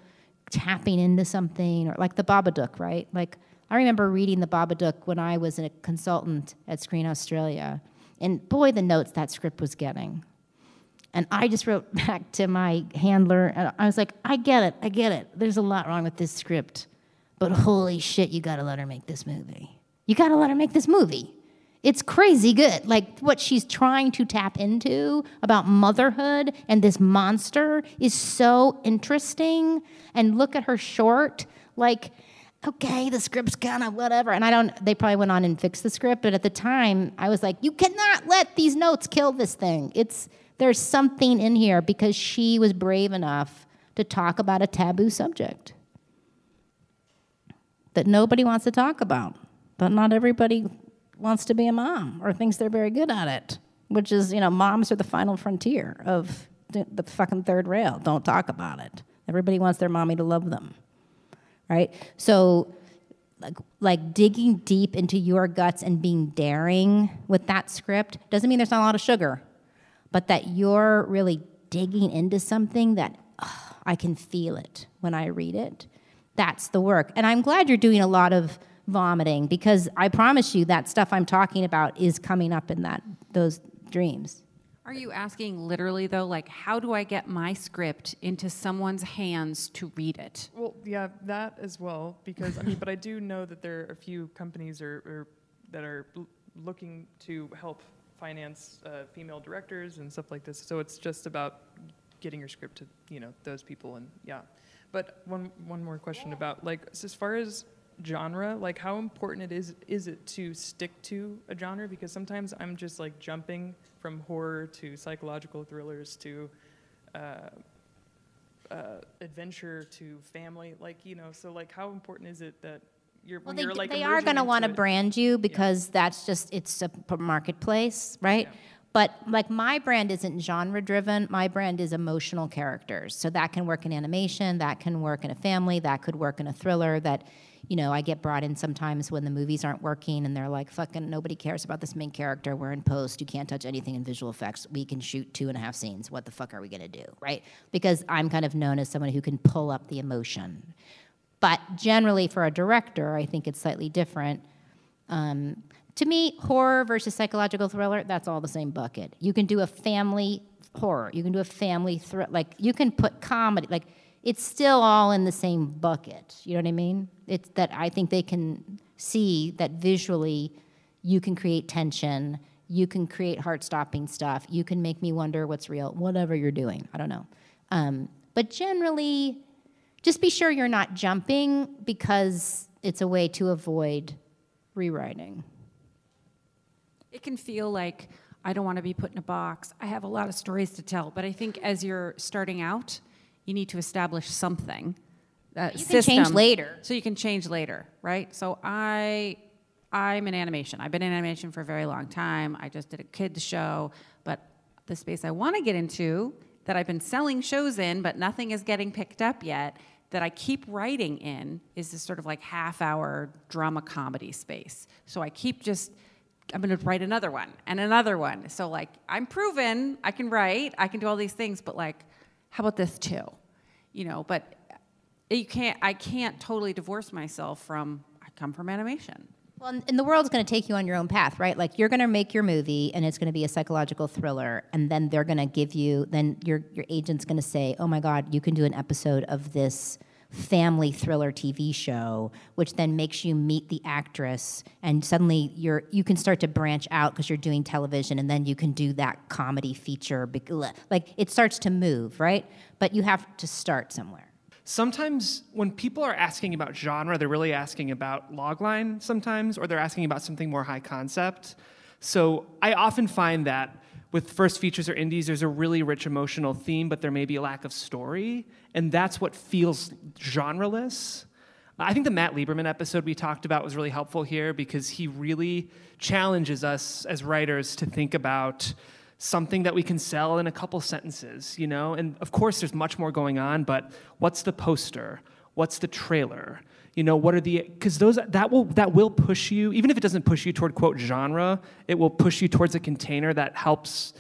tapping into something, or like the Babadook, right? Like I remember reading the Babadook when I was a consultant at Screen Australia, and boy, the notes that script was getting. And I just wrote back to my handler, and I was like, I get it, I get it. There's a lot wrong with this script, but holy shit, you gotta let her make this movie. You gotta let her make this movie. It's crazy good. Like what she's trying to tap into about motherhood and this monster is so interesting. And look at her short. Like, okay, the script's kind of whatever. And I don't, they probably went on and fixed the script. But at the time, I was like, you cannot let these notes kill this thing. It's, there's something in here because she was brave enough to talk about a taboo subject that nobody wants to talk about. But not everybody wants to be a mom or thinks they're very good at it, which is, you know, moms are the final frontier of the, fucking third rail. Don't talk about it. Everybody wants their mommy to love them, right? So, like, like digging deep into your guts and being daring with that script doesn't mean there's not a lot of sugar, but that you're really digging into something that ugh, I can feel it when I read it. That's the work. And I'm glad you're doing a lot of vomiting because I promise you that stuff I'm talking about is coming up in that those dreams. Are you asking literally though, like, how do I get my script into someone's hands to read it? Well, yeah, that as well. Because I mean, but I do know that there are a few companies or, or that are looking to help finance uh, female directors and stuff like this. So it's just about getting your script to you know those people and yeah. But one one more question about like so as far as genre, like how important it is is it to stick to a genre? Because sometimes I'm just like jumping from horror to psychological thrillers to uh, uh, adventure to family, like you know. So like, how important is it that you're Well, they, you're like they are going to want to brand you because that's just it's a marketplace, right? Yeah. But like my brand isn't genre driven. My brand is emotional characters. So that can work in animation, that can work in a family, that could work in a thriller. That you know, I get brought in sometimes when the movies aren't working and they're like, "Fucking nobody cares about this main character. We're in post. You can't touch anything in visual effects. We can shoot two and a half scenes. What the fuck are we gonna do, right?" Because I'm kind of known as someone who can pull up the emotion. But generally, for a director, I think it's slightly different. Um, to me, horror versus psychological thriller, that's all the same bucket. You can do a family horror, you can do a family thriller, like you can put comedy, like it's still all in the same bucket. You know what I mean? It's that I think they can see that visually you can create tension, you can create heart stopping stuff, you can make me wonder what's real, whatever you're doing. I don't know. Um, but generally, just be sure you're not jumping because it's a way to avoid rewriting. It can feel like I don't want to be put in a box. I have a lot of stories to tell, but I think as you're starting out, you need to establish something. Uh, You can change later. So you can change later, right? So I, I'm in animation. I've been in animation for a very long time. I just did a kids show, but the space I want to get into that I've been selling shows in, but nothing is getting picked up yet. That I keep writing in is this sort of like half-hour drama comedy space. So I keep just I'm to write another one and another one. So like I'm proven I can write, I can do all these things, but like how about this too? You know, but you can't I can't totally divorce myself from I come from animation. Well, and- the world's going to take you on your own path, right? Like you're going to make your movie, and it's going to be a psychological thriller, and then they're going to give you. Then your your agent's going to say, "Oh my God, you can do an episode of this family thriller TV show," which then makes you meet the actress, and suddenly you're you can start to branch out because you're doing television, and then you can do that comedy feature. Like it starts to move, right? But you have to start somewhere. Sometimes when people are asking about genre, they're really asking about logline sometimes, or they're asking about something more high concept. So I often find that with first features or indies, there's a really rich emotional theme, but there may be a lack of story, and that's what feels genreless. I think the Matt Lieberman episode we talked about was really helpful here because he really challenges us as writers to think about something that we can sell in a couple sentences, you know? And of course, there's much more going on, but what's the poster? What's the trailer? You know, what are the because those that will that will push you, even if it doesn't push you toward quote genre, it will push you towards a container that helps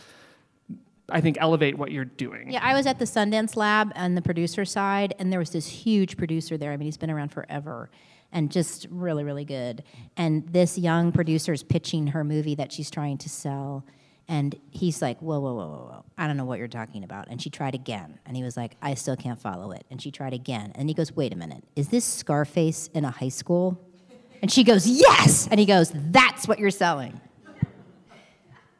I think elevate what you're doing. Yeah, I was at the Sundance Lab on the producer side, and there was this huge producer there. I mean, he's been around forever and just really, really good. And this young producer is pitching her movie that she's trying to sell. And he's like, whoa, whoa, whoa, whoa, whoa. I don't know what you're talking about. And she tried again. And he was like, I still can't follow it. And she tried again. And he goes, wait a minute. Is this Scarface in a high school? And she goes, yes. And he goes, that's what you're selling.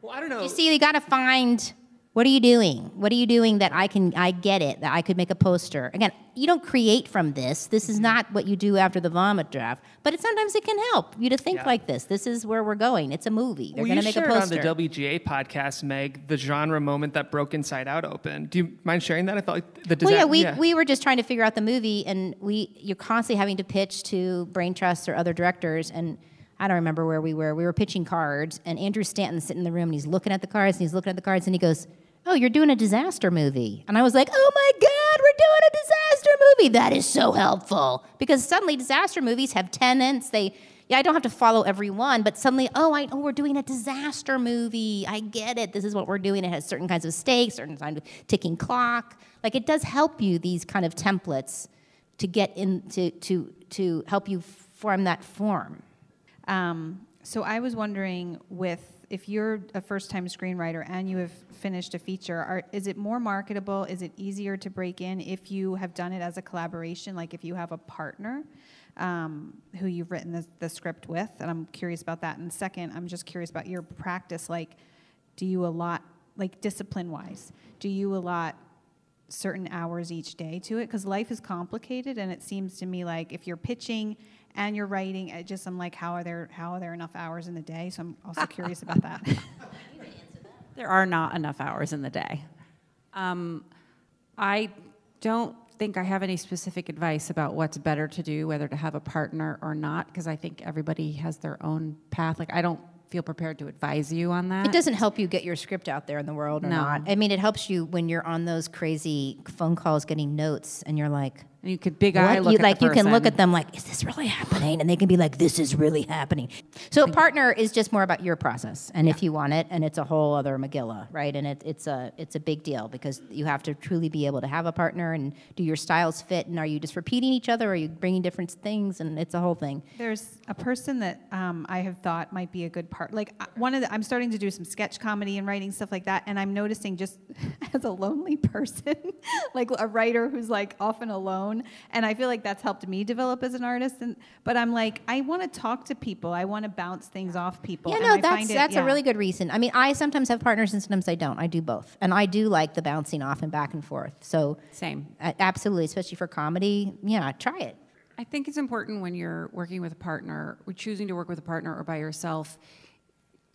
Well, I don't know. You see, you got to find what are you doing? What are you doing that I can I get it that I could make a poster. Again, you don't create from this. This is mm-hmm. not what you do after the vomit draft, but it, sometimes it can help you to think Yeah. like this. This is where we're going. It's a movie. They're well, going to make a shared poster. on the WGA podcast, Meg, the genre moment that broke Inside Out open. Do you mind sharing that? I felt like the well, yeah, we, we were just trying to figure out the movie, and we you're constantly having to pitch to Brain Trust or other directors, and I don't remember where we were. We were pitching cards, and Andrew Stanton's sitting in the room, and he's looking at the cards, and he's looking at the cards, and he goes, "Oh, you're doing a disaster movie," and I was like, "Oh my God, we're doing a disaster movie! That is so helpful because suddenly disaster movies have tenants. They yeah, I don't have to follow every one, but suddenly, oh, I oh, we're doing a disaster movie. I get it. This is what we're doing. It has certain kinds of stakes, certain kind of ticking clock. Like it does help you these kind of templates to get in to to to help you form that form. Um, so I was wondering, with if you're a first-time screenwriter and you have finished a feature, are, is it more marketable? Is it easier to break in if you have done it as a collaboration, like if you have a partner um, who you've written the, the script with? And I'm curious about that. And second, I'm just curious about your practice. Like, do you allot, like discipline-wise, do you allot certain hours each day to it because life is complicated and it seems to me like if you're pitching and you're writing it just i'm like how are there how are there enough hours in the day so i'm also curious about that There are not enough hours in the day. Um, I don't think I have any specific advice about what's better to do, whether to have a partner or not, because I think everybody has their own path. Like, I don't feel prepared to advise you on that. It doesn't help you get your script out there in the world or No. not. I mean, it helps you when you're on those crazy phone calls getting notes and you're like, And you could big what? eye look you, at like the you can look at them like, is this really happening? And they can be like, this is really happening. So a partner is just more about your process and if you want it, and it's a whole other Megillah, right? And it, it's a it's a big deal because you have to truly be able to have a partner and do your styles fit and are you just repeating each other? Or are you bringing different things? And it's a whole thing. there's a person that um, i have thought might be a good part like uh, one of the i'm starting to do some sketch comedy and writing stuff like that and i'm noticing just as a lonely person like a writer who's like often alone and i feel like that's helped me develop as an artist and but i'm like i want to talk to people i want to bounce things off people Yeah, and no, I that's it- that's yeah. a really good reason. I mean, I sometimes have partners and sometimes I don't. I do both, and I do like the bouncing off and back and forth. So Same. absolutely, especially for comedy. Yeah, try it. I think it's important when you're working with a partner, or choosing to work with a partner or by yourself.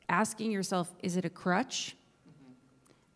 asking yourself, is it a crutch? Mm-hmm.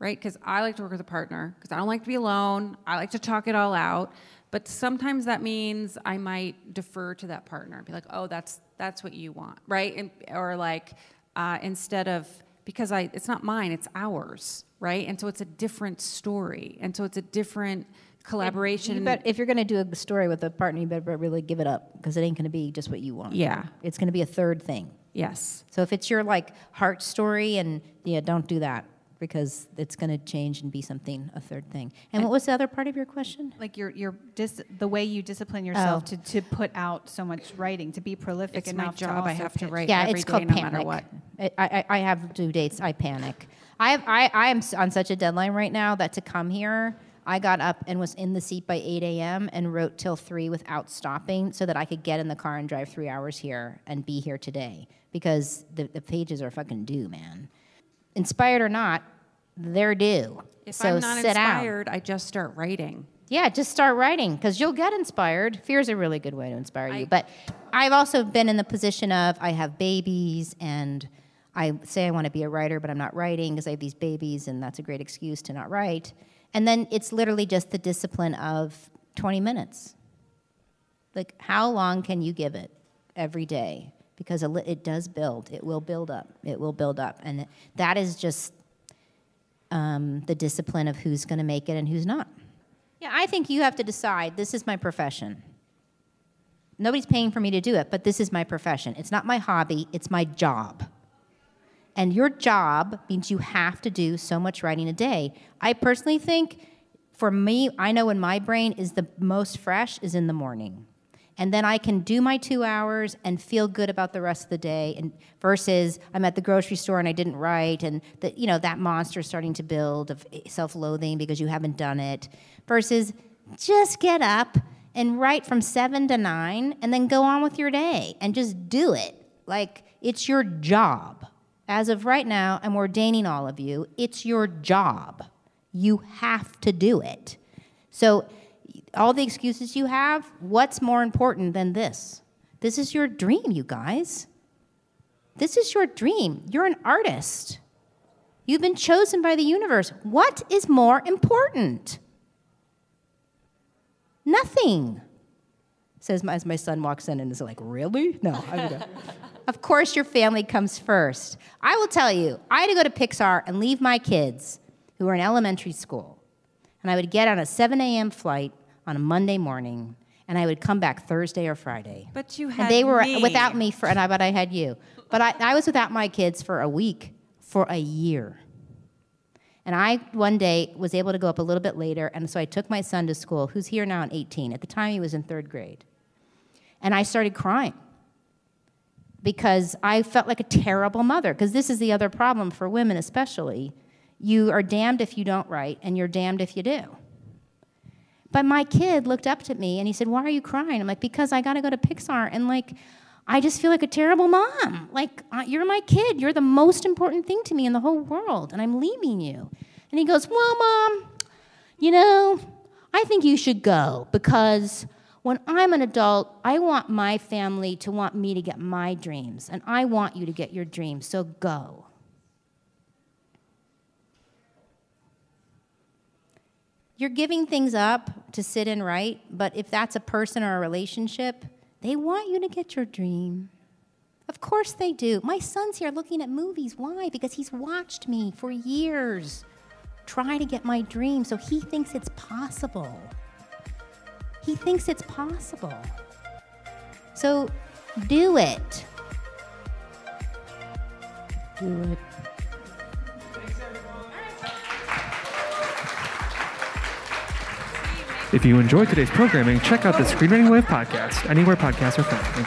Right? Because I like to work with a partner because I don't like to be alone. I like to talk it all out. But sometimes that means I might defer to that partner, be like, "Oh, that's that's what you want," right? And, or like uh, instead of because I it's not mine, it's ours, right? And so it's a different story, and so it's a different collaboration. You bet, if you're going to do a story with a partner, you better really give it up because it ain't going to be just what you want. Yeah. It's going to be a third thing. yes. So if it's your like heart story, and yeah, don't do that because it's going to change and be something a third thing. And what was the other part of your question? Like your your dis- the way you discipline yourself Oh. to, to put out so much writing, to be prolific It's my enough to job. I also have to write yeah, every it's day, called no panic. matter what. I, I, I have due dates. I panic. I have I, I am on such a deadline right now that to come here, I got up and was in the seat by 8 a.m. and wrote till three without stopping, so that I could get in the car and drive three hours here and be here today because the, the pages are fucking due, man. Inspired or not, they're due. If so I'm not inspired, I just start writing. Yeah, just start writing because you'll get inspired. Fear is a really good way to inspire you. But I've also been in the position of I have babies and I say I want to be a writer, but I'm not writing because I have these babies, and that's a great excuse to not write. And then it's literally just the discipline of 20 minutes. Like, how long can you give it every day? Because it does build. It will build up. It will build up. And that is just um, the discipline of who's going to make it and who's not. Yeah, I think you have to decide this is my profession. Nobody's paying for me to do it, but this is my profession. It's not my hobby, it's my job. And your job means you have to do so much writing a day. I personally think for me, I know when my brain is the most fresh is in the morning. And then I can do my two hours and feel good about the rest of the day. And versus I'm at the grocery store and I didn't write, and the, you know that monster starting to build of self-loathing because you haven't done it. Versus just get up and write from seven to nine, and then go on with your day and just do it. Like it's your job. As of right now, I'm ordaining all of you. It's your job. You have to do it. So, all the excuses you have, what's more important than this? This is your dream, you guys. This is your dream. You're an artist. You've been chosen by the universe. What is more important? Nothing. Says my, as my son walks in and is like, really? No, I'm gonna. of course, your family comes first. I will tell you, I had to go to Pixar and leave my kids who were in elementary school. And I would get on a 7 a.m. flight on a Monday morning, and I would come back Thursday or Friday. But you had and they were me. without me for, and I, but I had you. But I, I was without my kids for a week, for a year. And I one day was able to go up a little bit later, and so I took my son to school, who's here now in 18. At the time, he was in third grade. And I started crying because I felt like a terrible mother. Because this is the other problem for women, especially. You are damned if you don't write, and you're damned if you do. But my kid looked up to me and he said, Why are you crying? I'm like, Because I got to go to Pixar and like, I just feel like a terrible mom. Like, you're my kid. You're the most important thing to me in the whole world, and I'm leaving you. And he goes, Well, mom, you know, I think you should go because when I'm an adult, I want my family to want me to get my dreams, and I want you to get your dreams, so go. You're giving things up to sit and write, but if that's a person or a relationship, they want you to get your dream. Of course they do. My son's here looking at movies. Why? Because he's watched me for years try to get my dream, so he thinks it's possible. He thinks it's possible. So do it. Do it. If you enjoyed today's programming, check out the Screenwriting Life podcast anywhere podcasts are found.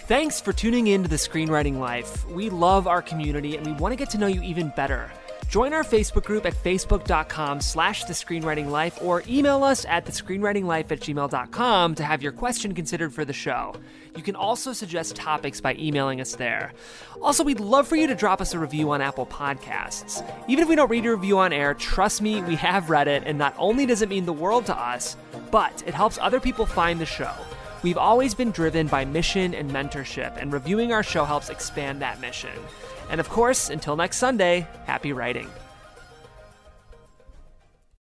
Thanks for tuning in to the Screenwriting Life. We love our community and we want to get to know you even better. Join our Facebook group at facebook.com slash the screenwriting life or email us at the screenwritinglife at gmail.com to have your question considered for the show. You can also suggest topics by emailing us there. Also, we'd love for you to drop us a review on Apple Podcasts. Even if we don't read your review on air, trust me, we have read it, and not only does it mean the world to us, but it helps other people find the show. We've always been driven by mission and mentorship, and reviewing our show helps expand that mission. And of course, until next Sunday, happy writing.